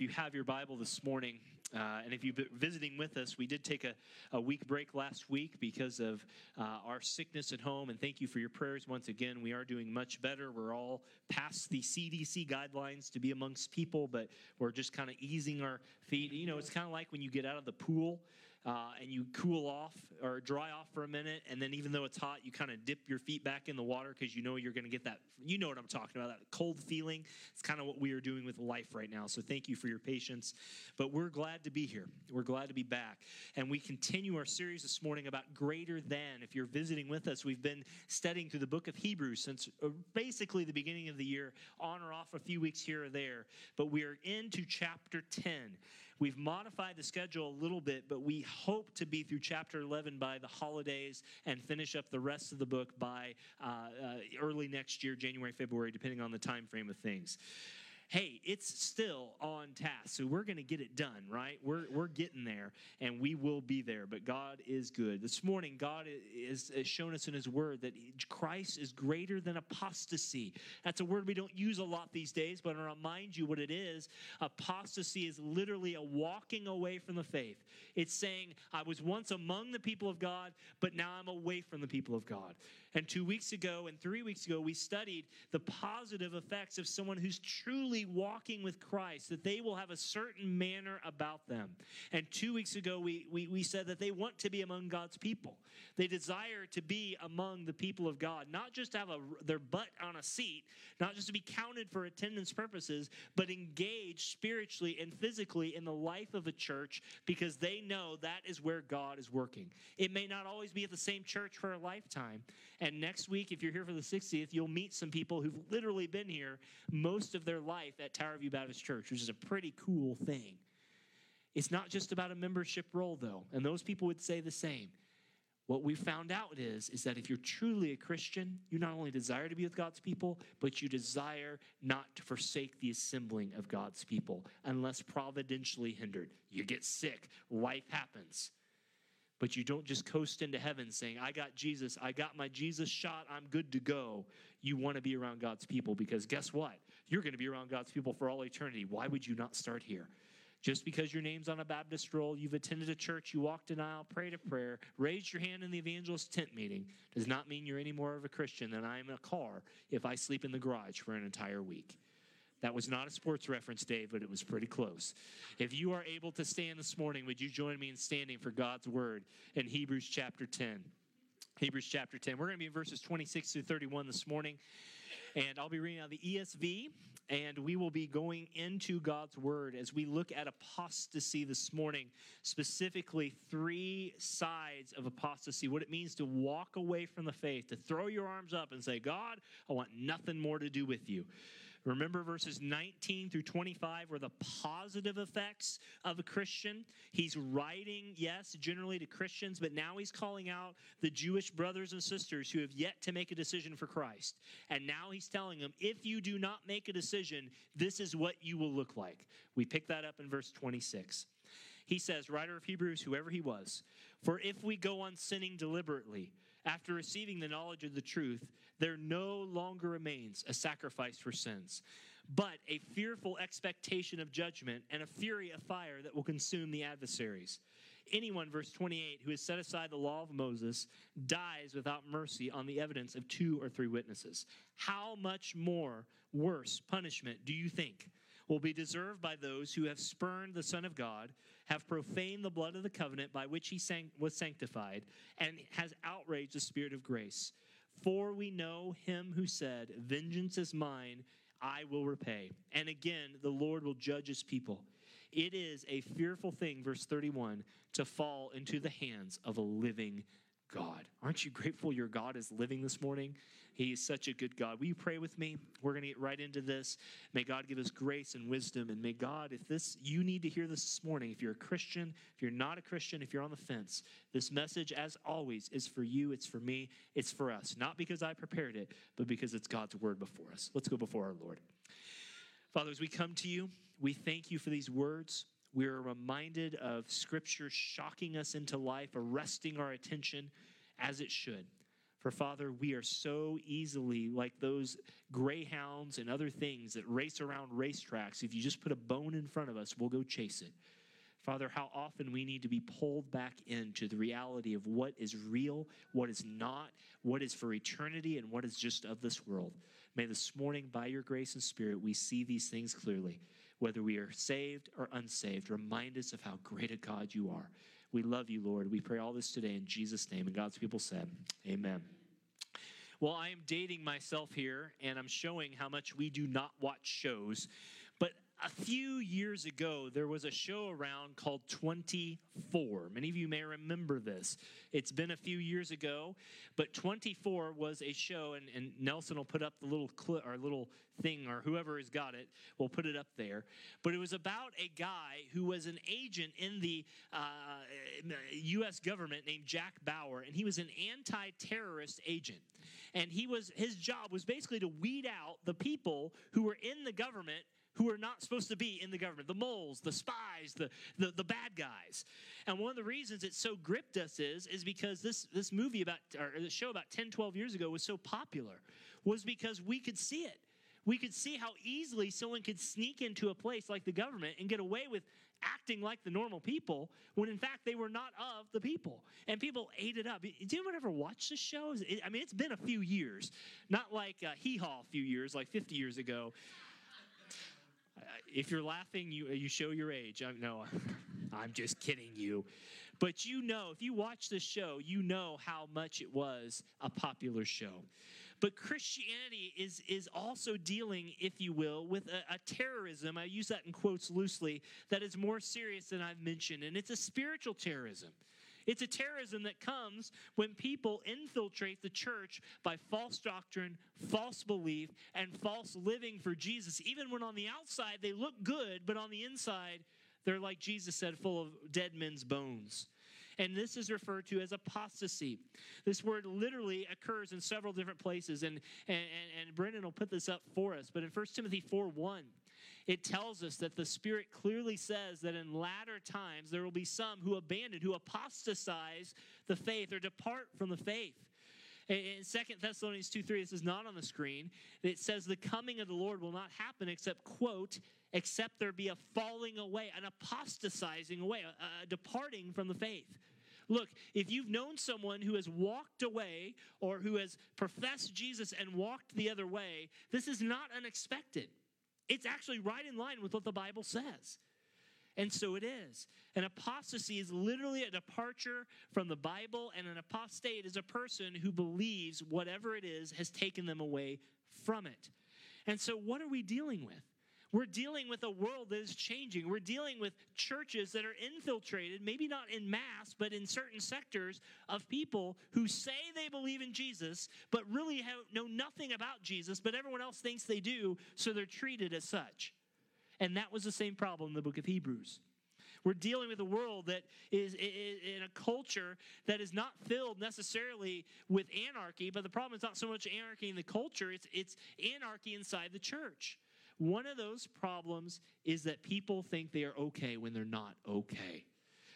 if you have your Bible this morning, uh, and if you've been visiting with us, we did take a, a week break last week because of uh, our sickness at home. And thank you for your prayers once again. We are doing much better. We're all past the CDC guidelines to be amongst people, but we're just kind of easing our feet. You know, it's kind of like when you get out of the pool uh, and you cool off or dry off for a minute, and then even though it's hot, you kind of dip your feet back in the water because you know you're going to get that. You know what I'm talking about? That cold feeling. It's kind of what we are doing with life right now. So thank you for your patience. But we're glad to be here. We're glad to be back, and we continue our series this morning about greater than. If you're visiting with us, we've been studying through the book of Hebrews since uh, basically the beginning of the year, on or off a few weeks here or there. But we are into chapter 10. We've modified the schedule a little bit, but we hope to be through chapter 11 by the holidays and finish up the rest of the book by uh, uh, early next year, January, February, depending on the time frame of things hey, it's still on task. So we're going to get it done, right? We're, we're getting there and we will be there. But God is good. This morning, God has shown us in His Word that Christ is greater than apostasy. That's a word we don't use a lot these days, but I'll remind you what it is. Apostasy is literally a walking away from the faith. It's saying, I was once among the people of God, but now I'm away from the people of God. And two weeks ago and three weeks ago, we studied the positive effects of someone who's truly walking with Christ, that they will have a certain manner about them. And two weeks ago, we, we, we said that they want to be among God's people. They desire to be among the people of God, not just to have a, their butt on a seat, not just to be counted for attendance purposes, but engage spiritually and physically in the life of a church because they know that is where God is working. It may not always be at the same church for a lifetime. And next week, if you're here for the 60th, you'll meet some people who've literally been here most of their life at Tower View Baptist Church, which is a pretty cool thing. It's not just about a membership roll, though, and those people would say the same. What we found out is, is that if you're truly a Christian, you not only desire to be with God's people, but you desire not to forsake the assembling of God's people unless providentially hindered. You get sick, life happens. But you don't just coast into heaven saying, I got Jesus, I got my Jesus shot, I'm good to go. You want to be around God's people because guess what? You're going to be around God's people for all eternity. Why would you not start here? Just because your name's on a Baptist roll, you've attended a church, you walked an aisle, prayed a prayer, raised your hand in the evangelist tent meeting, does not mean you're any more of a Christian than I am in a car if I sleep in the garage for an entire week. That was not a sports reference, Dave, but it was pretty close. If you are able to stand this morning, would you join me in standing for God's word in Hebrews chapter 10? Hebrews chapter 10. We're going to be in verses 26 through 31 this morning. And I'll be reading out the ESV, and we will be going into God's Word as we look at apostasy this morning, specifically three sides of apostasy what it means to walk away from the faith, to throw your arms up and say, God, I want nothing more to do with you. Remember verses 19 through 25 were the positive effects of a Christian. He's writing, yes, generally to Christians, but now he's calling out the Jewish brothers and sisters who have yet to make a decision for Christ. And now he's telling them, if you do not make a decision, this is what you will look like. We pick that up in verse 26. He says, writer of Hebrews, whoever he was, for if we go on sinning deliberately, after receiving the knowledge of the truth, there no longer remains a sacrifice for sins, but a fearful expectation of judgment and a fury of fire that will consume the adversaries. Anyone, verse 28, who has set aside the law of Moses dies without mercy on the evidence of two or three witnesses. How much more worse punishment do you think? will be deserved by those who have spurned the Son of God, have profaned the blood of the covenant by which he was sanctified, and has outraged the Spirit of grace. For we know him who said, Vengeance is mine, I will repay. And again, the Lord will judge his people. It is a fearful thing, verse 31, to fall into the hands of a living God. Aren't you grateful your God is living this morning? He is such a good God. Will you pray with me? We're going to get right into this. May God give us grace and wisdom. And may God, if this, you need to hear this this morning, if you're a Christian, if you're not a Christian, if you're on the fence, this message, as always, is for you, it's for me, it's for us. Not because I prepared it, but because it's God's word before us. Let's go before our Lord. Father, as we come to you, we thank you for these words. We are reminded of Scripture shocking us into life, arresting our attention as it should. For Father, we are so easily like those greyhounds and other things that race around racetracks. If you just put a bone in front of us, we'll go chase it. Father, how often we need to be pulled back into the reality of what is real, what is not, what is for eternity, and what is just of this world. May this morning, by your grace and spirit, we see these things clearly. Whether we are saved or unsaved, remind us of how great a God you are. We love you, Lord. We pray all this today in Jesus' name. And God's people said, Amen. Well, I am dating myself here, and I'm showing how much we do not watch shows. A few years ago, there was a show around called 24. Many of you may remember this. It's been a few years ago, but 24 was a show, and, and Nelson will put up the little clip or little thing, or whoever has got it will put it up there. But it was about a guy who was an agent in the uh, U.S. government named Jack Bauer, and he was an anti-terrorist agent. And he was his job was basically to weed out the people who were in the government who are not supposed to be in the government the moles the spies the, the, the bad guys and one of the reasons it so gripped us is is because this this movie about or the show about 10 12 years ago was so popular was because we could see it we could see how easily someone could sneak into a place like the government and get away with acting like the normal people when in fact they were not of the people. And people ate it up. Did anyone ever watch the show? I mean, it's been a few years, not like uh, Hee Haw a few years, like 50 years ago. Uh, if you're laughing, you, uh, you show your age. I, no, I'm just kidding you. But you know, if you watch this show, you know how much it was a popular show. But Christianity is, is also dealing, if you will, with a, a, terrorism, I use that in quotes loosely, that is more serious than I've mentioned, and it's a spiritual terrorism. It's a terrorism that comes when people infiltrate the church by false doctrine, false belief, and false living for Jesus. Even when on the outside they look good, but on the inside, they're like Jesus said, full of dead men's bones and this is referred to as apostasy. This word literally occurs in several different places, and, and, and Brendan will put this up for us. But in 1 Timothy 4 1, it tells us that the Spirit clearly says that in latter times there will be some who abandon, who apostatize the faith or depart from the faith. In Second Thessalonians 2 3, this is not on the screen. It says, The coming of the Lord will not happen except, quote, except there be a falling away, an apostatizing away, a, a departing from the faith. Look, if you've known someone who has walked away or who has professed Jesus and walked the other way, this is not unexpected. It's actually right in line with what the Bible says. And so it is. An apostasy is literally a departure from the Bible, and an apostate is a person who believes whatever it is has taken them away from it. And so, what are we dealing with? We're dealing with a world that is changing. We're dealing with churches that are infiltrated, maybe not in mass, but in certain sectors of people who say they believe in Jesus, but really have, know nothing about Jesus, but everyone else thinks they do, so they're treated as such. And that was the same problem in the book of Hebrews. We're dealing with a world that is in a culture that is not filled necessarily with anarchy, but the problem is not so much anarchy in the culture, it's, it's anarchy inside the church. One of those problems is that people think they are okay when they're not okay.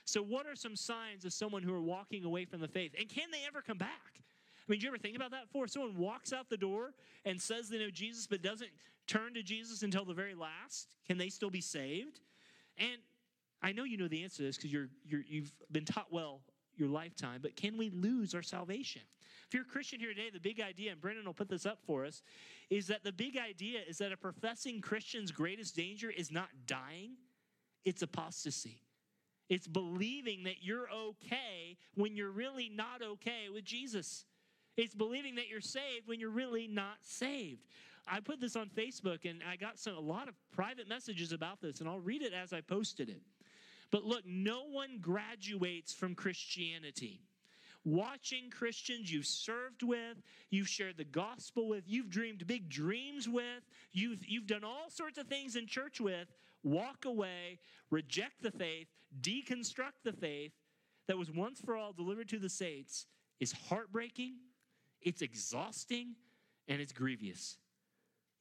So, what are some signs of someone who are walking away from the faith? And can they ever come back? I mean, do you ever think about that before? Someone walks out the door and says they know Jesus, but doesn't turn to Jesus until the very last. Can they still be saved? And I know you know the answer to this because you're, you're, you've been taught well your lifetime, but can we lose our salvation? If you're a Christian here today, the big idea, and Brendan will put this up for us, is that the big idea is that a professing Christian's greatest danger is not dying, it's apostasy. It's believing that you're okay when you're really not okay with Jesus. It's believing that you're saved when you're really not saved. I put this on Facebook and I got some a lot of private messages about this and I'll read it as I posted it. But look, no one graduates from Christianity. watching Christians you've served with, you've shared the gospel with, you've dreamed big dreams with, you've, you've done all sorts of things in church with, walk away, reject the faith, deconstruct the faith that was once for all delivered to the saints is heartbreaking, it's exhausting, and it's grievous.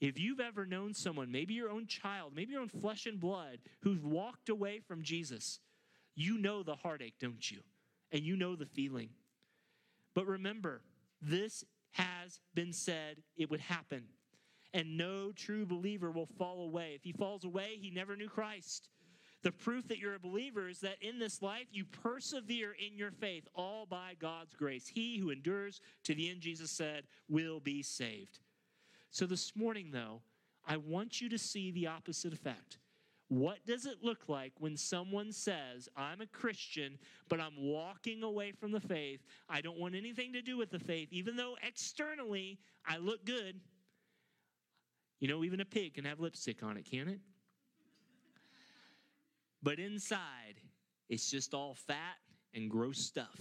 If you've ever known someone, maybe your own child, maybe your own flesh and blood, who's walked away from Jesus, you know the heartache, don't you? And you know the feeling. But remember, this has been said it would happen. And no true believer will fall away. If he falls away, he never knew Christ. The proof that you're a believer is that in this life you persevere in your faith, all by God's grace. He who endures to the end, Jesus said, will be saved. So this morning, though, I want you to see the opposite effect. What does it look like when someone says, I'm a Christian, but I'm walking away from the faith? I don't want anything to do with the faith, even though externally I look good. You know, even a pig can have lipstick on it, can it? But inside, it's just all fat and gross stuff.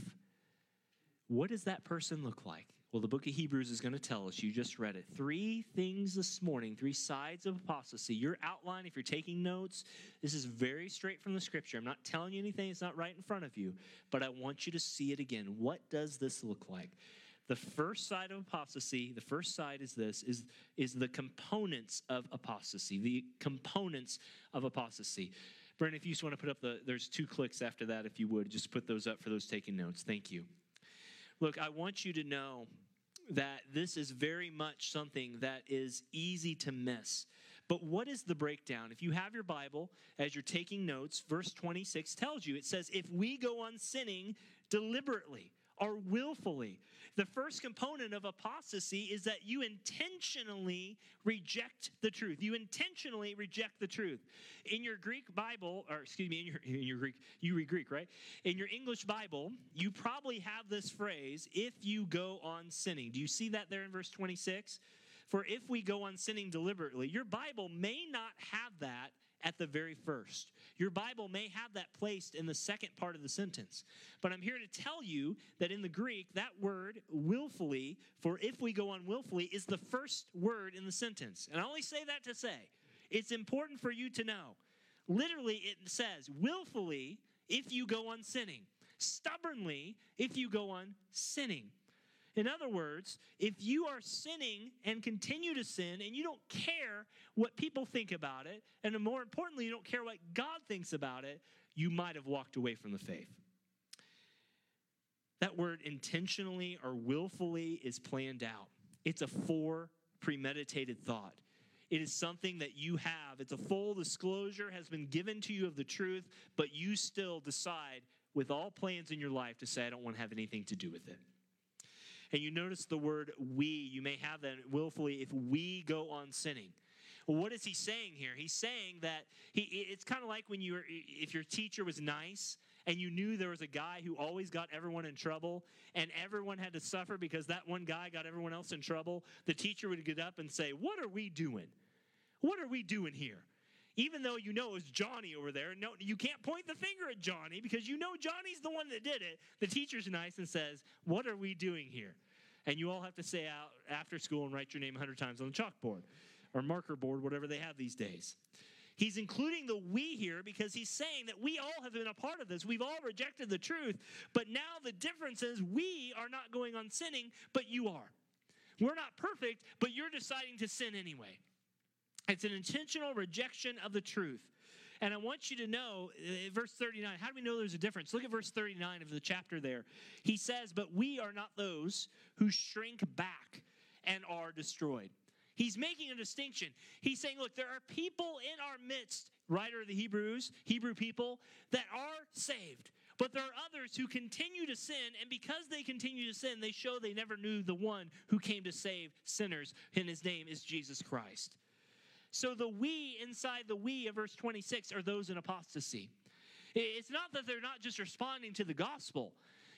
What does that person look like? Well, the book of Hebrews is going to tell us. You just read it. Three things this morning, three sides of apostasy. Your outline, if you're taking notes, this is very straight from the scripture. I'm not telling you anything, it's not right in front of you, but I want you to see it again. What does this look like? The first side of apostasy, the first side is this, is, is the components of apostasy. The components of apostasy. Brandon, if you just want to put up the, there's two clicks after that, if you would, just put those up for those taking notes. Thank you. Look, I want you to know that this is very much something that is easy to miss. But what is the breakdown? If you have your Bible as you're taking notes, verse 26 tells you it says, If we go on sinning deliberately, or willfully. The first component of apostasy is that you intentionally reject the truth. You intentionally reject the truth. In your Greek Bible, or excuse me, in your, in your Greek, you read Greek, right? In your English Bible, you probably have this phrase, if you go on sinning. Do you see that there in verse 26? For if we go on sinning deliberately, your Bible may not have that at the very first. Your Bible may have that placed in the second part of the sentence. But I'm here to tell you that in the Greek, that word willfully, for if we go on willfully, is the first word in the sentence. And I only say that to say it's important for you to know. Literally, it says willfully if you go on sinning, stubbornly if you go on sinning. In other words, if you are sinning and continue to sin and you don't care what people think about it, and more importantly, you don't care what God thinks about it, you might have walked away from the faith. That word intentionally or willfully is planned out. It's a fore premeditated thought. It is something that you have. It's a full disclosure has been given to you of the truth, but you still decide with all plans in your life to say, I don't want to have anything to do with it. And you notice the word we, you may have that willfully if we go on sinning. Well, what is he saying here? He's saying that he, it's kind of like when you were, if your teacher was nice and you knew there was a guy who always got everyone in trouble and everyone had to suffer because that one guy got everyone else in trouble, the teacher would get up and say, What are we doing? What are we doing here? Even though you know it was Johnny over there, no, you can't point the finger at Johnny because you know Johnny's the one that did it. The teacher's nice and says, What are we doing here? And you all have to say out after school and write your name 100 times on the chalkboard or marker board, whatever they have these days. He's including the we here because he's saying that we all have been a part of this. We've all rejected the truth, but now the difference is we are not going on sinning, but you are. We're not perfect, but you're deciding to sin anyway. It's an intentional rejection of the truth. And I want you to know, uh, verse 39, how do we know there's a difference? Look at verse 39 of the chapter there. He says, But we are not those who shrink back and are destroyed. He's making a distinction. He's saying, look, there are people in our midst, writer of the Hebrews, Hebrew people, that are saved. But there are others who continue to sin, and because they continue to sin, they show they never knew the one who came to save sinners, and his name is Jesus Christ. So the we inside the we of verse 26 are those in apostasy. It's not that they're not just responding to the gospel.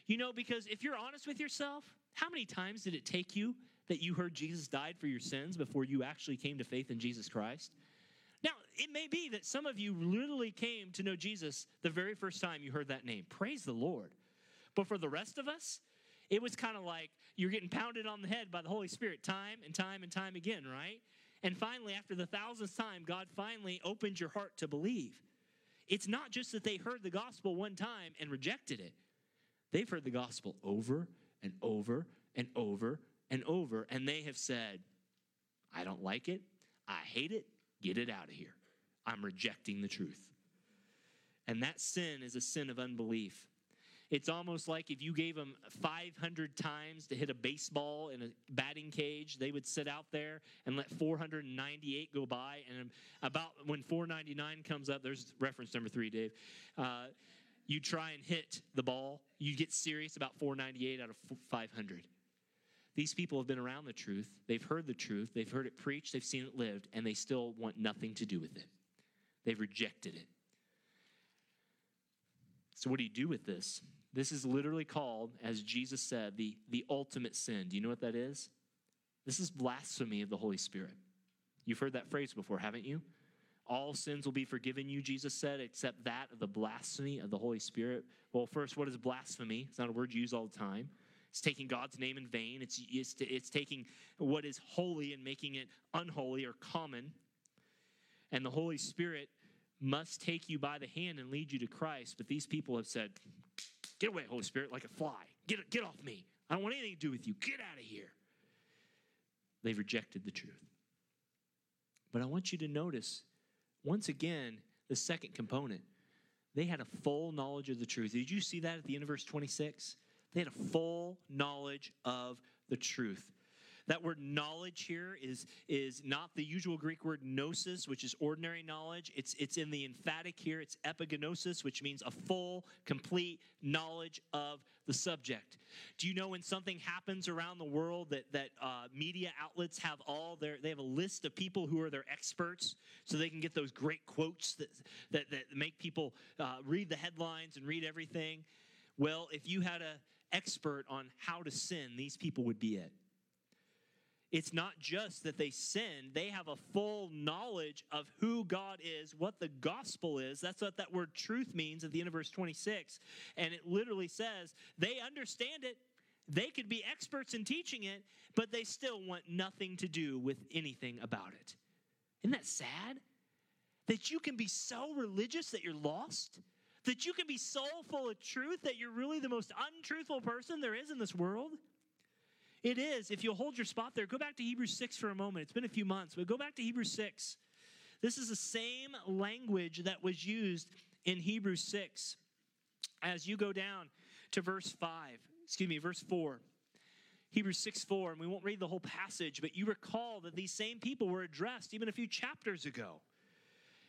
You know, because if you're honest with yourself, how many times did it take you that you heard Jesus died for your sins before you actually came to faith in Jesus Christ? Now, it may be that some of you literally came to know Jesus the very first time you heard that name. Praise the Lord. But for the rest of us, It was kind of like you're getting pounded on the head by the Holy Spirit time and time and time again, right? And finally, after the thousandth time, God finally opened your heart to believe. It's not just that they heard the gospel one time and rejected it, they've heard the gospel over and over and over and over, and they have said, I don't like it. I hate it. Get it out of here. I'm rejecting the truth. And that sin is a sin of unbelief. It's almost like if you gave them 500 times to hit a baseball in a batting cage, they would sit out there and let 498 go by. And about when 499 comes up, there's reference number three, Dave. Uh, you try and hit the ball, you get serious about 498 out of 500. These people have been around the truth, they've heard the truth, they've heard it preached, they've seen it lived, and they still want nothing to do with it. They've rejected it. So, what do you do with this? This is literally called, as Jesus said, the, the ultimate sin. Do you know what that is? This is blasphemy of the Holy Spirit. You've heard that phrase before, haven't you? All sins will be forgiven you, Jesus said, except that of the blasphemy of the Holy Spirit. Well, first, what is blasphemy? It's not a word used all the time. It's taking God's name in vain. It's, it's, it's taking what is holy and making it unholy or common. And the Holy Spirit must take you by the hand and lead you to Christ. But these people have said, Get away, Holy Spirit, like a fly. Get, get off me. I don't want anything to do with you. Get out of here. They've rejected the truth. But I want you to notice, once again, the second component. They had a full knowledge of the truth. Did you see that at the end of verse 26? They had a full knowledge of the truth. That word knowledge here is, is not the usual Greek word gnosis, which is ordinary knowledge. It's, it's in the emphatic here. It's epignosis, which means a full, complete knowledge of the subject. Do you know when something happens around the world that, that uh, media outlets have all their, they have a list of people who are their experts so they can get those great quotes that, that, that make people uh, read the headlines and read everything? Well, if you had an expert on how to sin, these people would be it. It's not just that they sin, they have a full knowledge of who God is, what the gospel is. That's what that word truth means at the end of verse 26. And it literally says they understand it. They could be experts in teaching it, but they still want nothing to do with anything about it. Isn't that sad? That you can be so religious that you're lost? That you can be so full of truth that you're really the most untruthful person there is in this world? It is. If you'll hold your spot there, go back to Hebrews 6 for a moment. It's been a few months, but go back to Hebrews 6. This is the same language that was used in Hebrews 6 as you go down to verse 5, excuse me, verse 4. Hebrews 6 4, and we won't read the whole passage, but you recall that these same people were addressed even a few chapters ago.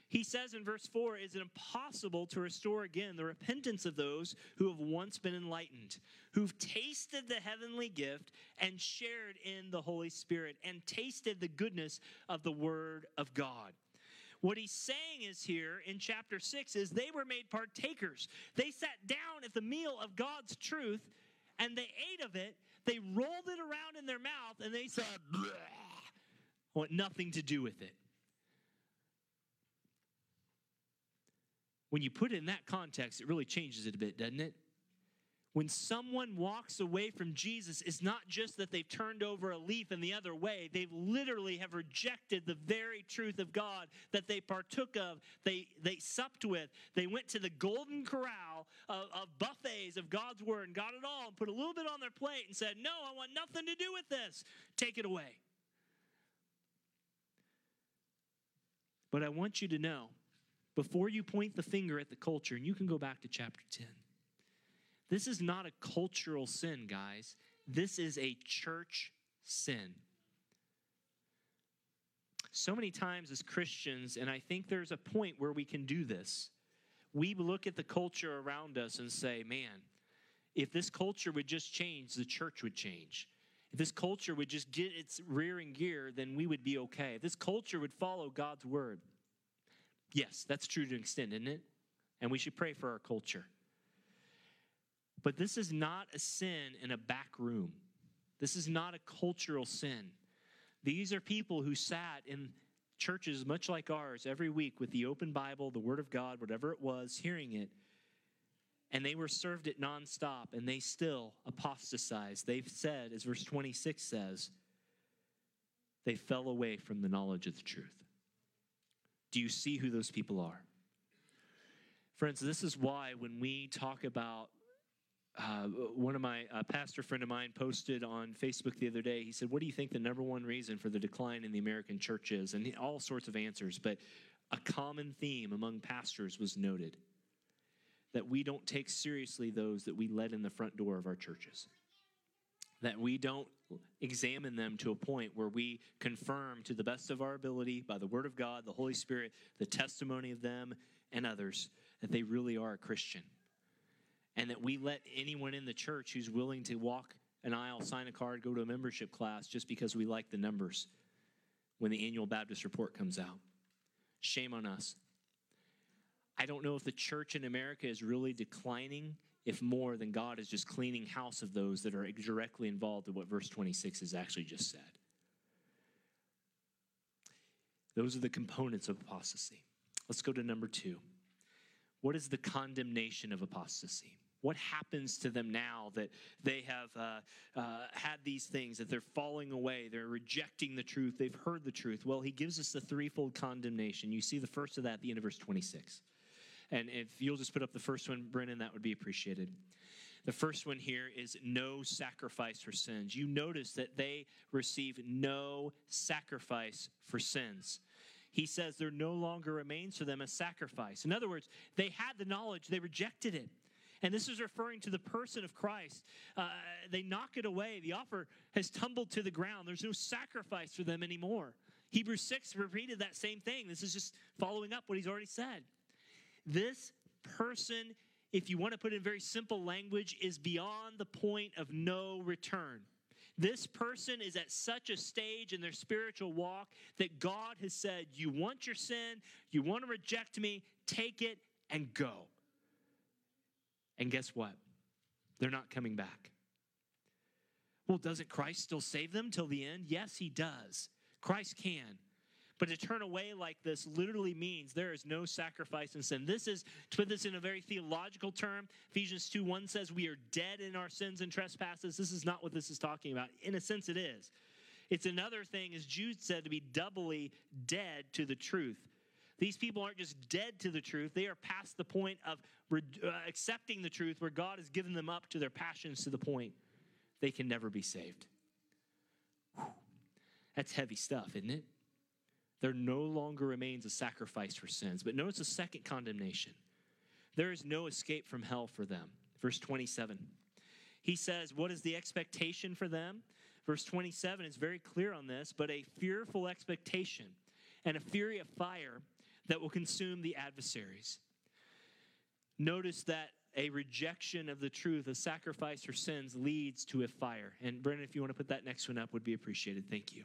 He says in verse 4 Is it impossible to restore again the repentance of those who have once been enlightened, who've tasted the heavenly gift and shared in the Holy Spirit and tasted the goodness of the Word of God? What he's saying is here in chapter 6 is they were made partakers. They sat down at the meal of God's truth and they ate of it. They rolled it around in their mouth and they said, I want nothing to do with it. When you put it in that context, it really changes it a bit, doesn't it? When someone walks away from Jesus, it's not just that they've turned over a leaf in the other way. They literally have rejected the very truth of God that they partook of, they, they supped with. They went to the golden corral of, of buffets of God's word and got it all and put a little bit on their plate and said, No, I want nothing to do with this. Take it away. But I want you to know before you point the finger at the culture, and you can go back to chapter 10. This is not a cultural sin, guys. This is a church sin. So many times as Christians, and I think there's a point where we can do this, we look at the culture around us and say, man, if this culture would just change, the church would change. If this culture would just get its rearing gear, then we would be okay. If this culture would follow God's word. Yes, that's true to an extent, isn't it? And we should pray for our culture. But this is not a sin in a back room. This is not a cultural sin. These are people who sat in churches much like ours every week with the open Bible, the Word of God, whatever it was, hearing it. and they were served it nonstop, and they still apostatized. They've said, as verse 26 says, they fell away from the knowledge of the truth. Do you see who those people are? Friends, this is why when we talk about uh, one of my uh, pastor friend of mine posted on Facebook the other day. He said, "What do you think the number one reason for the decline in the American church is?" And all sorts of answers, but a common theme among pastors was noted that we don't take seriously those that we let in the front door of our churches. That we don't examine them to a point where we confirm to the best of our ability by the Word of God, the Holy Spirit, the testimony of them and others that they really are a Christian and that we let anyone in the church who's willing to walk an aisle, sign a card, go to a membership class just because we like the numbers when the annual Baptist report comes out. Shame on us. I don't know if the church in America is really declining, if more than God is just cleaning house of those that are directly involved in what verse 26 has actually just said. Those are the components of apostasy. Let's go to number two. What is the condemnation of apostasy? What happens to them now that they have uh, uh, had these things, that they're falling away, they're rejecting the truth, they've heard the truth? Well, he gives us the threefold condemnation. You see the first of that at the end of verse 26. And if you'll just put up the first one, Brennan, that would be appreciated. The first one here is no sacrifice for sins. You notice that they receive no sacrifice for sins. He says there no longer remains for them a sacrifice. In other words, they had the knowledge, they rejected it. And this is referring to the person of Christ. Uh, they knock it away. The offer has tumbled to the ground. There's no sacrifice for them anymore. Hebrews 6 repeated that same thing. This is just following up what he's already said. This person, if you want to put it in very simple language, is beyond the point of no return. This person is at such a stage in their spiritual walk that God has said, You want your sin, you want to reject me, take it and go. And guess what? They're not coming back. Well, doesn't Christ still save them till the end? Yes, he does. Christ can. But to turn away like this literally means there is no sacrifice in sin. This is, to put this in a very theological term, Ephesians 2 1 says we are dead in our sins and trespasses. This is not what this is talking about. In a sense, it is. It's another thing, as Jude said, to be doubly dead to the truth. These people aren't just dead to the truth, they are past the point of re- uh, accepting the truth where God has given them up to their passions to the point they can never be saved. Whew. That's heavy stuff, isn't it? There no longer remains a sacrifice for sins. But notice the second condemnation there is no escape from hell for them. Verse 27. He says, What is the expectation for them? Verse 27 is very clear on this, but a fearful expectation and a fury of fire that will consume the adversaries. Notice that a rejection of the truth, a sacrifice for sins, leads to a fire. And Brennan, if you want to put that next one up, would be appreciated. Thank you.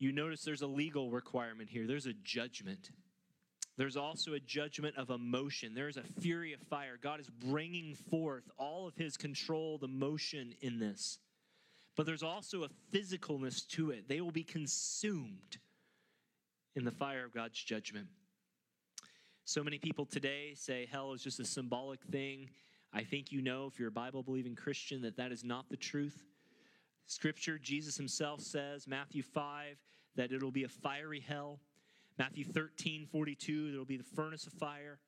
You notice there's a legal requirement here, there's a judgment. There's also a judgment of emotion. There's a fury of fire. God is bringing forth all of his controlled emotion in this but there's also a physicalness to it. They will be consumed in the fire of God's judgment. So many people today say hell is just a symbolic thing. I think you know, if you're a Bible believing Christian, that that is not the truth. Scripture, Jesus himself says, Matthew 5, that it'll be a fiery hell. Matthew 13, 42, there'll be the furnace of fire.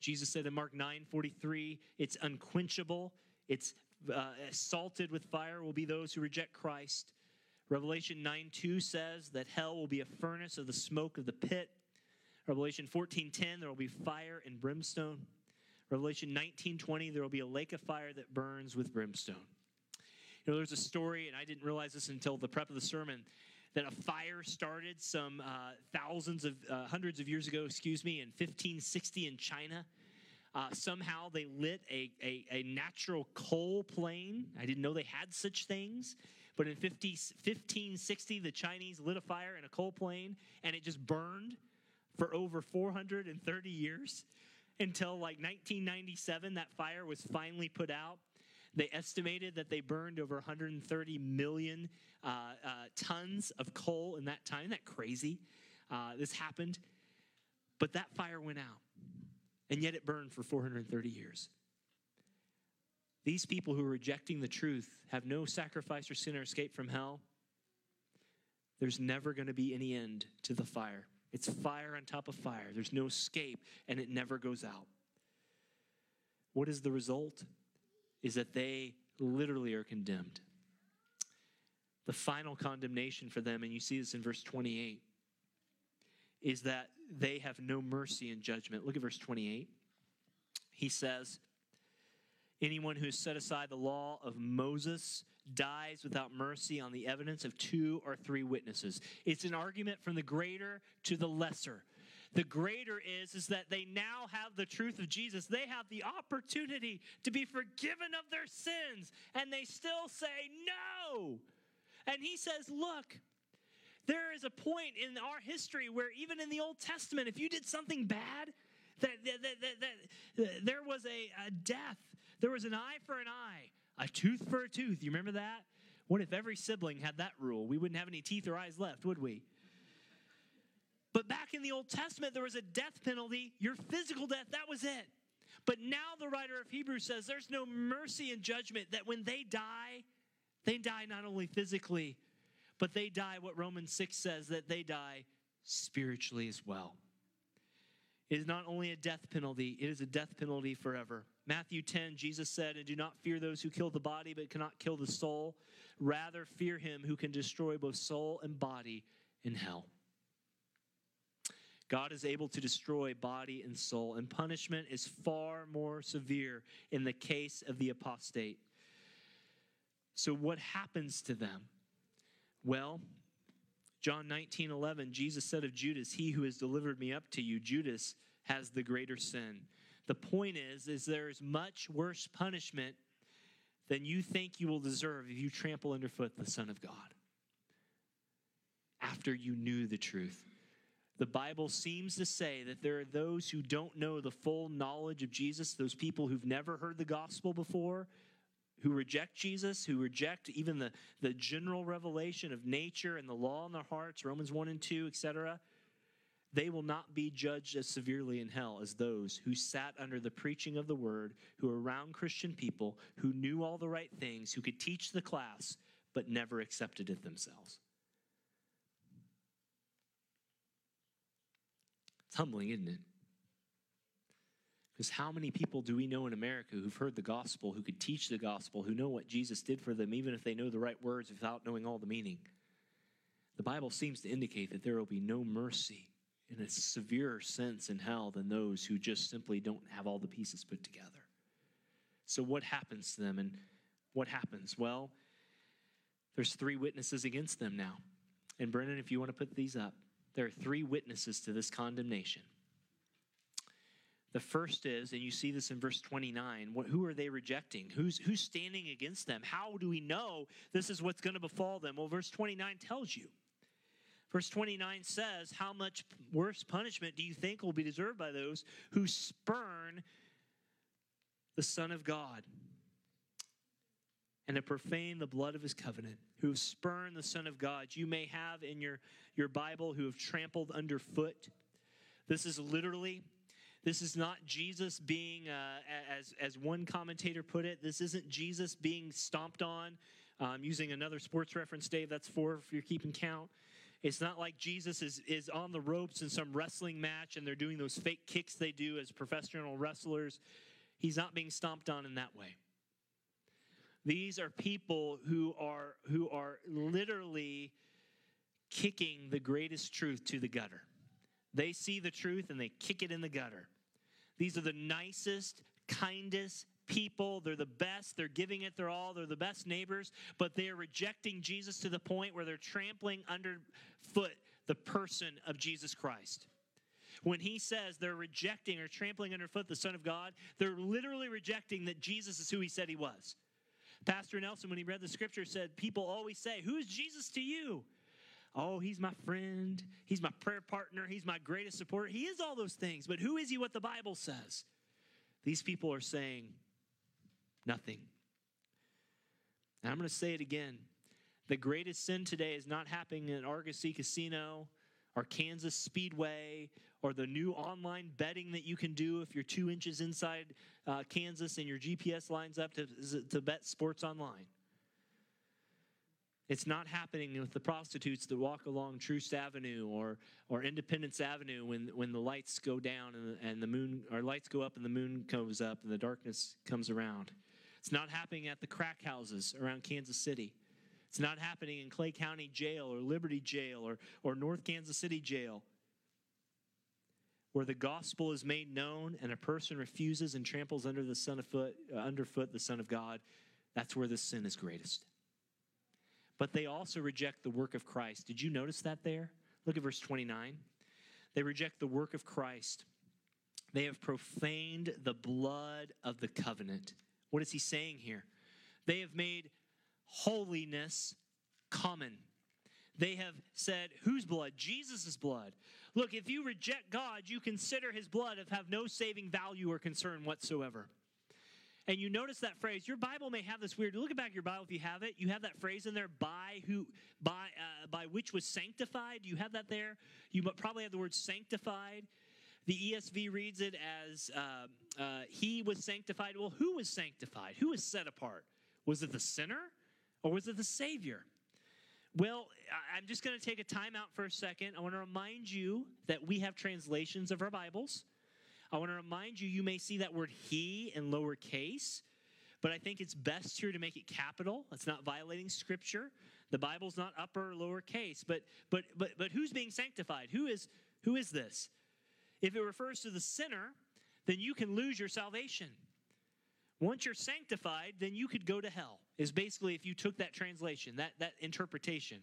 Jesus said in Mark 9, 43, it's unquenchable, it's uh, salted with fire will be those who reject Christ. Revelation 9 2 says that hell will be a furnace of the smoke of the pit. Revelation 14:10 there will be fire and brimstone. Revelation 19:20 there will be a lake of fire that burns with brimstone. Know, there's a story, and I didn't realize this until the prep of the sermon, that a fire started some uh, thousands of uh, hundreds of years ago, excuse me, in 1560 in China. Uh, somehow they lit a, a, a, natural coal plane. I didn't know they had such things. But in 50, 1560, the Chinese lit a fire in a coal plane and it just burned for over 430 years until like 1997. That fire was finally put out. They estimated that they burned over 130 million uh, uh, tons of coal in that time. Isn't that crazy? Uh, this happened. But that fire went out. and yet it burned for 430 years. These people who are rejecting the truth have no sacrifice or sin or escape from hell. There's never going to be any end to the fire. It's fire on top of fire. There's no escape, and it never goes out. What is the result? Is that they literally are condemned. The final condemnation for them, and you see this in verse 28, is that they have no mercy in judgment. Look at verse 28. He says, Anyone who has set aside the law of Moses dies without mercy on the evidence of two or three witnesses. It's an argument from the greater to the lesser. The greater is is that they now have the truth of Jesus. They have the opportunity to be forgiven of their sins and they still say no. And he says, "Look, there is a point in our history where even in the Old Testament if you did something bad, that, that, that, that, there was a, a death. There was an eye for an eye a tooth for a tooth. You remember that? What if every sibling had that rule? We wouldn't have any teeth or eyes left, would we? But back in the Old Testament, there was a death penalty. Your physical death, that was it. But now the writer of Hebrews says there's no mercy in judgment, that when they die, they die not only physically, but they die what Romans 6 says, that they die spiritually as well. It is not only a death penalty, it is a death penalty forever. Matthew 10, Jesus said, And do not fear those who kill the body but cannot kill the soul. Rather, fear him who can destroy both soul and body in hell. God is able to destroy body and soul, and punishment is far more severe in the case of the apostate. So, what happens to them? Well, John 19, 11, Jesus said of Judas, He who has delivered me up to you, Judas, has the greater sin. The point is, is there is much worse punishment than you think you will deserve if you trample underfoot the Son of God. After you knew the truth. The Bible seems to say that there are those who don't know the full knowledge of Jesus, those people who've never heard the gospel before, who reject Jesus, who reject even the, the general revelation of nature and the law in their hearts, Romans 1 and 2, etc they will not be judged as severely in hell as those who sat under the preaching of the word, who were around Christian people, who knew all the right things, who could teach the class, but never accepted it themselves. It's humbling, isn't it? Because how many people do we know in America who've heard the gospel, who could teach the gospel, who know what Jesus did for them, even if they know the right words without knowing all the meaning? The Bible seems to indicate that there will be no mercy in a severer sense in hell than those who just simply don't have all the pieces put together. So, what happens to them? And what happens? Well, there's three witnesses against them now. And Brennan, if you want to put these up, there are three witnesses to this condemnation. The first is, and you see this in verse 29, what, who are they rejecting? Who's, who's standing against them? How do we know this is what's going to befall them? Well, verse 29 tells you. Verse 29 says, How much worse punishment do you think will be deserved by those who spurn the Son of God and to profane the blood of his covenant, who have spurned the Son of God? You may have in your, your Bible who have trampled underfoot. This is literally this is not Jesus being, uh, as, as one commentator put it, this isn't Jesus being stomped on. Um, using another sports reference, Dave, that's four if you're keeping count. It's not like Jesus is, is on the ropes in some wrestling match and they're doing those fake kicks they do as professional wrestlers. He's not being stomped on in that way. These are people who are who are literally kicking the greatest truth to the gutter. They see the truth and they kick it in the gutter. These are the nicest, kindest, people. They're the best. They're giving it their all. They're the best neighbors, but they are rejecting Jesus to the point where they're trampling underfoot the person of Jesus Christ. When he says they're rejecting or trampling underfoot the Son of God, they're literally rejecting that Jesus is who he said he was. Pastor Nelson, when he read the scripture, said, People always say, Who's Jesus to you? Oh, he's my friend. He's my prayer partner. He's my greatest supporter. He is all those things, but who is he what the Bible says? These people are saying, Nothing. And I'm going to say it again. The greatest sin today is not happening in Argosy Casino or Kansas Speedway or the new online betting that you can do if you're two inches inside uh, Kansas and your GPS lines up to, to bet sports online. It's not happening with the prostitutes that walk along Troost Avenue or, or Independence Avenue when, when the lights go down and the, and the moon, or lights go up and the moon comes up and the darkness comes around. It's not happening at the crack houses around Kansas City. It's not happening in Clay County Jail or Liberty Jail or, or North Kansas City Jail. Where the gospel is made known and a person refuses and tramples under the son of foot, uh, underfoot the Son of God, that's where the sin is greatest but they also reject the work of Christ. Did you notice that there? Look at verse 29. They reject the work of Christ. They have profaned the blood of the covenant. What is he saying here? They have made holiness common. They have said, whose blood? Jesus' blood. Look, if you reject God, you consider his blood of have no saving value or concern whatsoever. And you notice that phrase. Your bible may have this weird look back at your bible if you have it. You have that phrase in there by who by uh, by which was sanctified. Do you have that there? You probably have the word sanctified. The esv reads it as uh, uh, he was sanctified. Well who was sanctified? Who was set apart? Was it the sinner or was it the savior well, I'm just going to take a time out for a second. I want to remind you that we have translations of our Bibles. I want to remind you, you may see that word he in lowercase, but I think it's best here to make it capital. It's not violating scripture. The Bible's not upper or lowercase, but but but but who's being sanctified? Who is who is this? If it refers to the sinner, then you can lose your salvation. Once you're sanctified, then you could go to hell. Is basically if you took that translation, that that interpretation.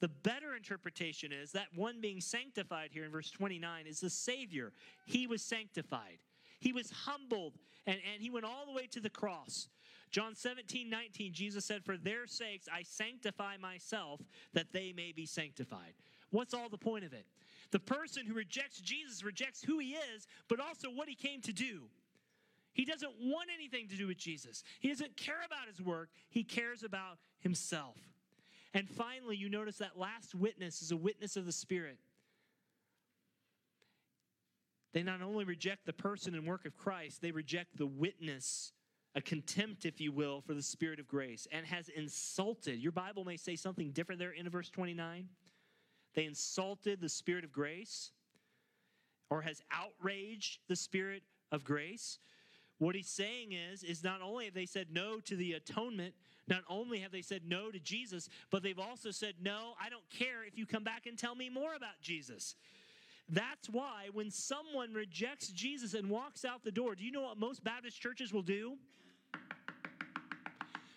The better interpretation is that one being sanctified here in verse 29 is the Savior. He was sanctified. He was humbled and, and he went all the way to the cross. John 17, 19, Jesus said, For their sakes I sanctify myself that they may be sanctified. What's all the point of it? The person who rejects Jesus rejects who he is, but also what he came to do. He doesn't want anything to do with Jesus. He doesn't care about his work, he cares about himself. And finally, you notice that last witness is a witness of the Spirit. They not only reject the person and work of Christ, they reject the witness, a contempt, if you will, for the Spirit of grace, and has insulted. Your Bible may say something different there in verse 29. They insulted the Spirit of grace, or has outraged the Spirit of grace. What he's saying is, is not only have they said no to the atonement, not only have they said no to Jesus, but they've also said, no, I don't care if you come back and tell me more about Jesus. That's why when someone rejects Jesus and walks out the door, do you know what most Baptist churches will do?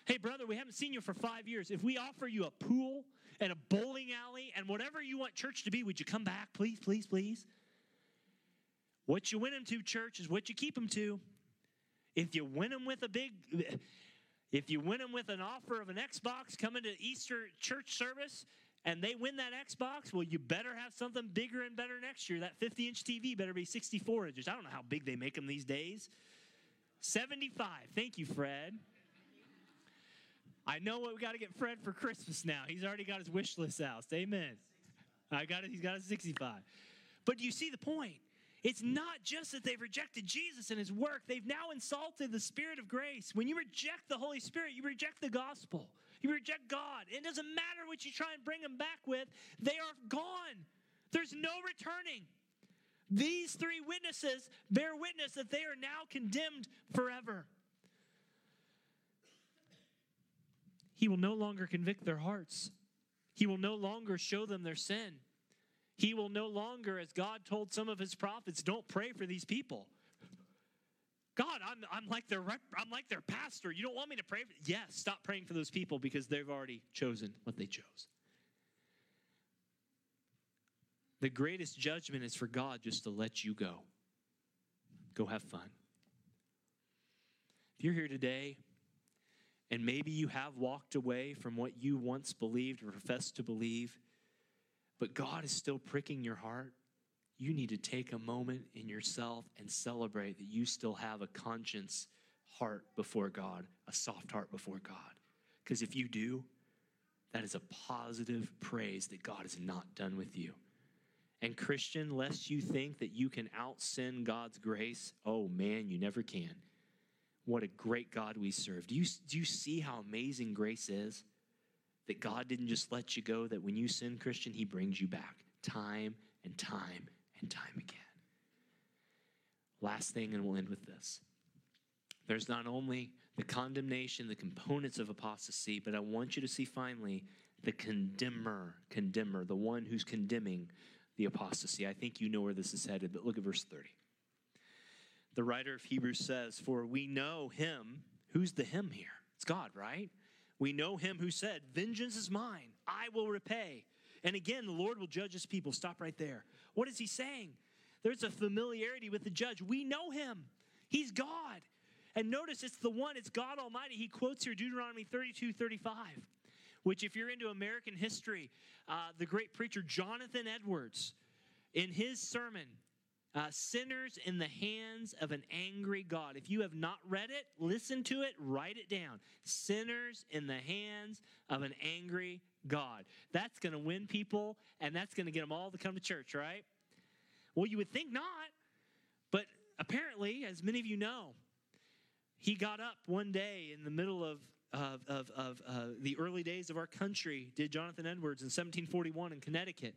Hey, brother, we haven't seen you for five years. If we offer you a pool and a bowling alley and whatever you want church to be, would you come back, please, please, please? What you win them to, church, is what you keep them to. If you win them with a big, if you win them with an offer of an Xbox coming to Easter church service and they win that Xbox, well, you better have something bigger and better next year. That 50 inch TV better be 64 inches. I don't know how big they make them these days. 75. Thank you, Fred. I know what we got to get Fred for Christmas now. He's already got his wish list out. Amen. I got it. He's got a 65. But do you see the point? It's not just that they've rejected Jesus and his work, they've now insulted the Spirit of grace. When you reject the Holy Spirit, you reject the gospel, you reject God. It doesn't matter what you try and bring them back with, they are gone. There's no returning. These three witnesses bear witness that they are now condemned forever. He will no longer convict their hearts. He will no longer show them their sin. He will no longer, as God told some of his prophets, don't pray for these people. God, I'm, I'm like their rep, I'm like their pastor. You don't want me to pray? For, yes, stop praying for those people because they've already chosen what they chose. The greatest judgment is for God just to let you go. Go have fun. If you're here today and maybe you have walked away from what you once believed or professed to believe, but God is still pricking your heart, you need to take a moment in yourself and celebrate that you still have a conscience heart before God, a soft heart before God. Because if you do, that is a positive praise that God is not done with you. And, Christian, lest you think that you can out sin God's grace, oh man, you never can. What a great God we serve. Do you, do you see how amazing grace is? That God didn't just let you go, that when you sin, Christian, He brings you back time and time and time again. Last thing, and we'll end with this. There's not only the condemnation, the components of apostasy, but I want you to see finally the condemner, condemner, the one who's condemning the apostasy. I think you know where this is headed, but look at verse 30. The writer of Hebrews says, For we know him. Who's the him here? It's God, right? We know him who said, Vengeance is mine, I will repay. And again, the Lord will judge his people. Stop right there. What is he saying? There's a familiarity with the judge. We know him, he's God. And notice it's the one, it's God Almighty. He quotes here Deuteronomy 32 35, which, if you're into American history, uh, the great preacher Jonathan Edwards, in his sermon, uh, Sinners in the Hands of an Angry God. If you have not read it, listen to it, write it down. Sinners in the Hands of an Angry God. That's going to win people, and that's going to get them all to come to church, right? Well, you would think not, but apparently, as many of you know, he got up one day in the middle of, of, of, of uh, the early days of our country, did Jonathan Edwards in 1741 in Connecticut.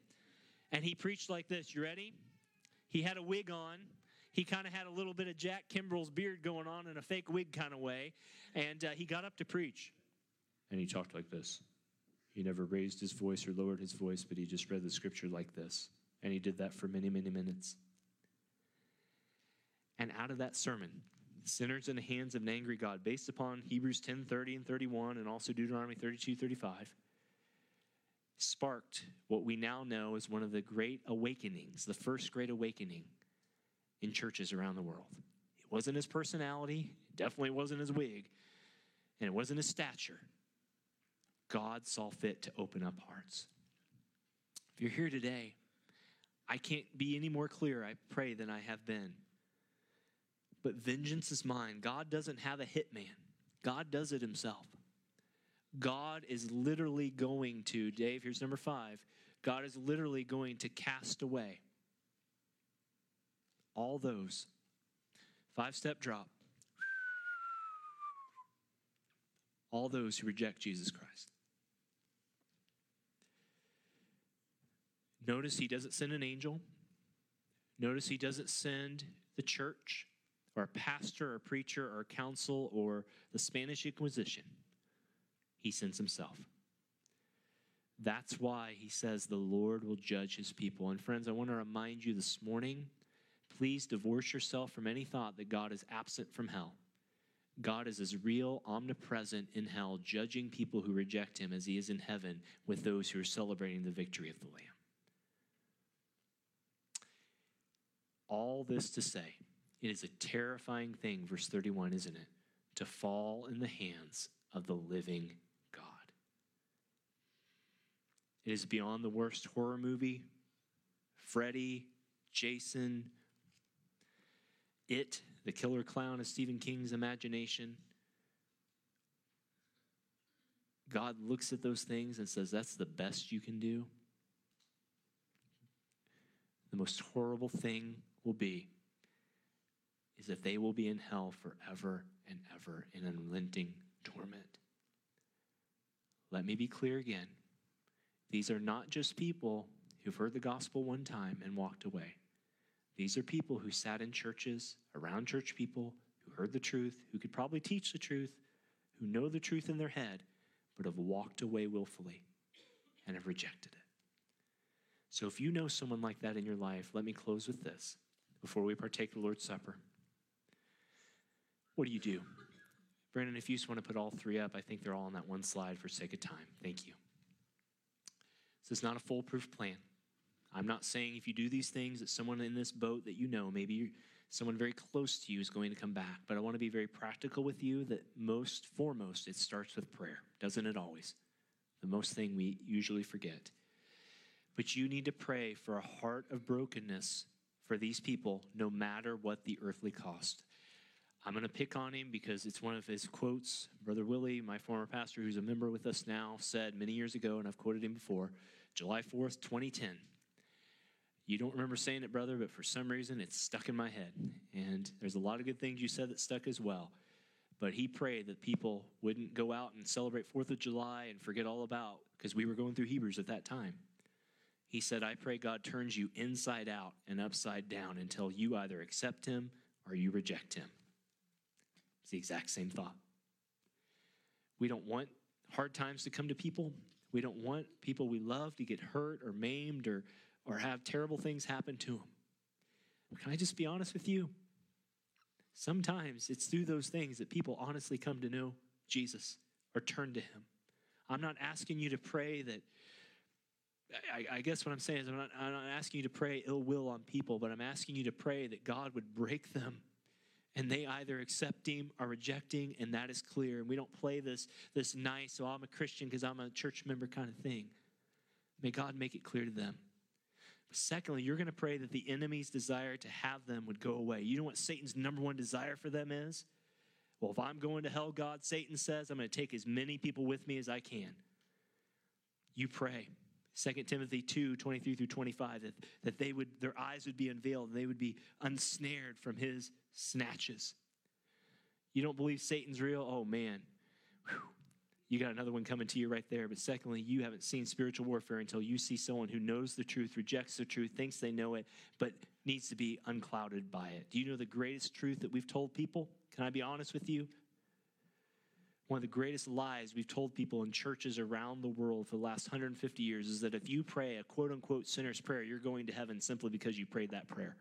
And he preached like this. You ready? He had a wig on. He kind of had a little bit of Jack Kimbrell's beard going on in a fake wig kind of way. And uh, he got up to preach. And he talked like this. He never raised his voice or lowered his voice, but he just read the scripture like this. And he did that for many, many minutes. And out of that sermon, sinners in the hands of an angry God, based upon Hebrews 10 30 and 31, and also Deuteronomy 32 35, sparked what we now know as one of the great awakenings, the first great awakening in churches around the world. It wasn't his personality, it definitely wasn't his wig, and it wasn't his stature. God saw fit to open up hearts. If you're here today, I can't be any more clear, I pray, than I have been but vengeance is mine. God doesn't have a hitman, God does it himself. God is literally going to, Dave, here's number five God is literally going to cast away all those. Five step drop. All those who reject Jesus Christ. Notice he doesn't send an angel. Notice he doesn't send the church or a pastor or a preacher or a council or the Spanish Inquisition. He sends himself. That's why he says the Lord will judge his people. And friends, I want to remind you this morning please divorce yourself from any thought that God is absent from hell. God is as real, omnipresent in hell, judging people who reject him as he is in heaven with those who are celebrating the victory of the Lamb. All this to say, it is a terrifying thing, verse 31, isn't it? To fall in the hands of the living God. It is beyond the worst horror movie. Freddy, Jason, It, the killer clown of Stephen King's imagination. God looks at those things and says, That's the best you can do. The most horrible thing will be is that they will be in hell forever and ever in unrelenting torment. Let me be clear again. These are not just people who've heard the gospel one time and walked away. These are people who sat in churches, around church people, who heard the truth, who could probably teach the truth, who know the truth in their head, but have walked away willfully and have rejected it. So if you know someone like that in your life, let me close with this before we partake the Lord's Supper. What do you do? Brandon, if you just want to put all three up, I think they're all on that one slide for sake of time. Thank you. Is not a foolproof plan. I'm not saying if you do these things that someone in this boat that you know, maybe someone very close to you is going to come back. But I want to be very practical with you that most foremost, it starts with prayer. Doesn't it always? The most thing we usually forget. But you need to pray for a heart of brokenness for these people, no matter what the earthly cost. I'm going to pick on him because it's one of his quotes. Brother Willie, my former pastor, who's a member with us now, said many years ago, and I've quoted him before July 4th, 2010. You don't remember saying it, brother, but for some reason it's stuck in my head. And there's a lot of good things you said that stuck as well. But he prayed that people wouldn't go out and celebrate 4th of July and forget all about, because we were going through Hebrews at that time. He said, I pray God turns you inside out and upside down until you either accept him or you reject him. It's the exact same thought. We don't want hard times to come to people. We don't want people we love to get hurt or maimed or, or have terrible things happen to them. Can I just be honest with you? Sometimes it's through those things that people honestly come to know Jesus or turn to Him. I'm not asking you to pray that. I, I guess what I'm saying is, I'm not, I'm not asking you to pray ill will on people, but I'm asking you to pray that God would break them and they either accept him or rejecting, and that is clear. And we don't play this, this nice, so oh, I'm a Christian because I'm a church member kind of thing. May God make it clear to them. Secondly, you're going to pray that the enemy's desire to have them would go away. You know what Satan's number one desire for them is? Well, if I'm going to hell, God, Satan says, I'm going to take as many people with me as I can. You pray. 2 Timothy 2, 23 through 25, that, that they would, their eyes would be unveiled and they would be unsnared from his snatches. You don't believe Satan's real? Oh man. Whew you got another one coming to you right there. But secondly, you haven't seen spiritual warfare until you see someone who knows the truth, rejects the truth, thinks they know it, but needs to be unclouded by it. Do you know the greatest truth that we've told people? Can I be honest with you? One of the greatest lies we've told people in churches around the world for the last 150 years is that if you pray a quote unquote sinner's prayer, you're going to heaven simply because you prayed that prayer.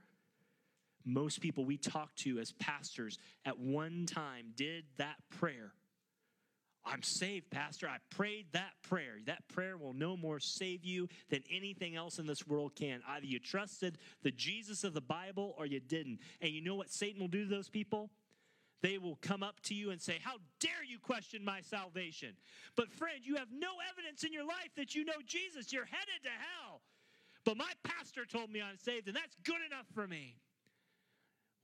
Most people we talk to as pastors at one time did that prayer I'm saved, Pastor. I prayed that prayer. That prayer will no more save you than anything else in this world can. Either you trusted the Jesus of the Bible or you didn't. And you know what Satan will do to those people? They will come up to you and say, How dare you question my salvation? But, friend, you have no evidence in your life that you know Jesus. You're headed to hell. But my pastor told me I'm saved, and that's good enough for me.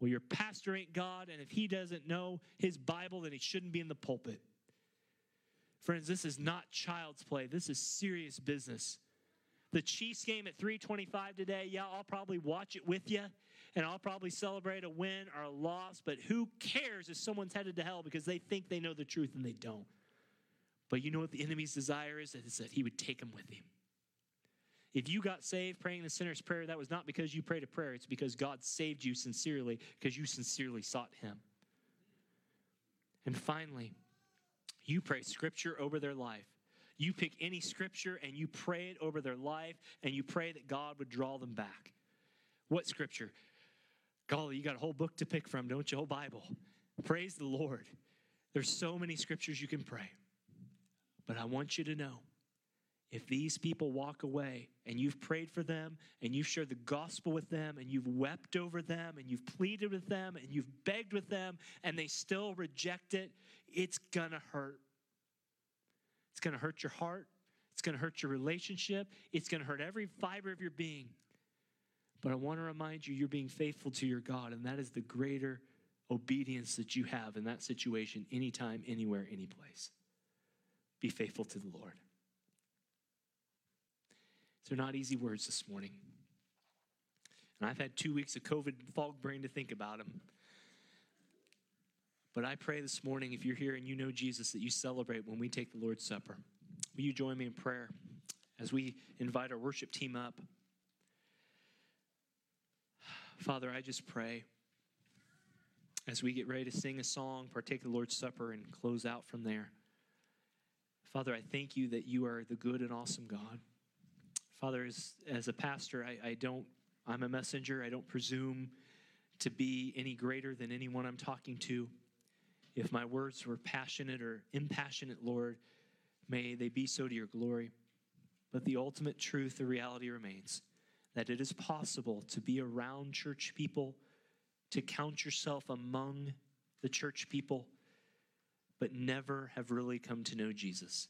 Well, your pastor ain't God, and if he doesn't know his Bible, then he shouldn't be in the pulpit. Friends, this is not child's play. This is serious business. The Chiefs game at 325 today, yeah, I'll probably watch it with you and I'll probably celebrate a win or a loss, but who cares if someone's headed to hell because they think they know the truth and they don't. But you know what the enemy's desire is? It's that he would take them with him. If you got saved praying the sinner's prayer, that was not because you prayed a prayer, it's because God saved you sincerely because you sincerely sought him. And finally, you pray scripture over their life. You pick any scripture and you pray it over their life and you pray that God would draw them back. What scripture? Golly, you got a whole book to pick from, don't you? Whole Bible. Praise the Lord. There's so many scriptures you can pray. But I want you to know if these people walk away and you've prayed for them and you've shared the gospel with them and you've wept over them and you've pleaded with them and you've begged with them and they still reject it, it's gonna hurt. It's gonna hurt your heart. It's gonna hurt your relationship. It's gonna hurt every fiber of your being. But I wanna remind you, you're being faithful to your God, and that is the greater obedience that you have in that situation, anytime, anywhere, any place. Be faithful to the Lord. They're not easy words this morning. And I've had two weeks of COVID fog brain to think about them. But I pray this morning, if you're here and you know Jesus, that you celebrate when we take the Lord's Supper. Will you join me in prayer as we invite our worship team up? Father, I just pray as we get ready to sing a song, partake the Lord's Supper, and close out from there. Father, I thank you that you are the good and awesome God. Father, as, as a pastor, I, I don't, I'm a messenger. I don't presume to be any greater than anyone I'm talking to. If my words were passionate or impassionate, Lord, may they be so to your glory. But the ultimate truth, the reality remains that it is possible to be around church people, to count yourself among the church people, but never have really come to know Jesus.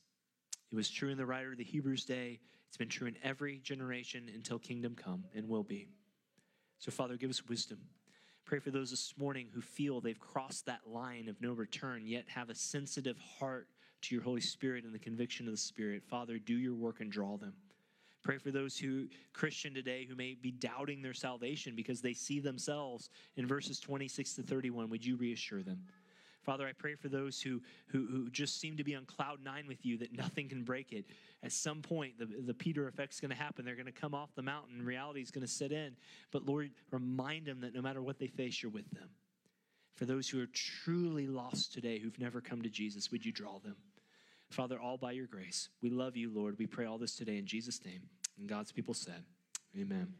It was true in the writer of the Hebrews day. It's been true in every generation until kingdom come and will be. So, Father, give us wisdom. Pray for those this morning who feel they've crossed that line of no return, yet have a sensitive heart to your Holy Spirit and the conviction of the Spirit. Father, do your work and draw them. Pray for those who Christian today who may be doubting their salvation because they see themselves in verses 26 to 31. Would you reassure them? Father, I pray for those who, who, who just seem to be on cloud nine with you, that nothing can break it. At some point, the, the Peter effect's going to happen. They're going to come off the mountain, reality is going to set in. But Lord, remind them that no matter what they face, you're with them. For those who are truly lost today, who've never come to Jesus, would you draw them? Father, all by your grace. We love you, Lord. We pray all this today in Jesus' name. And God's people said, Amen.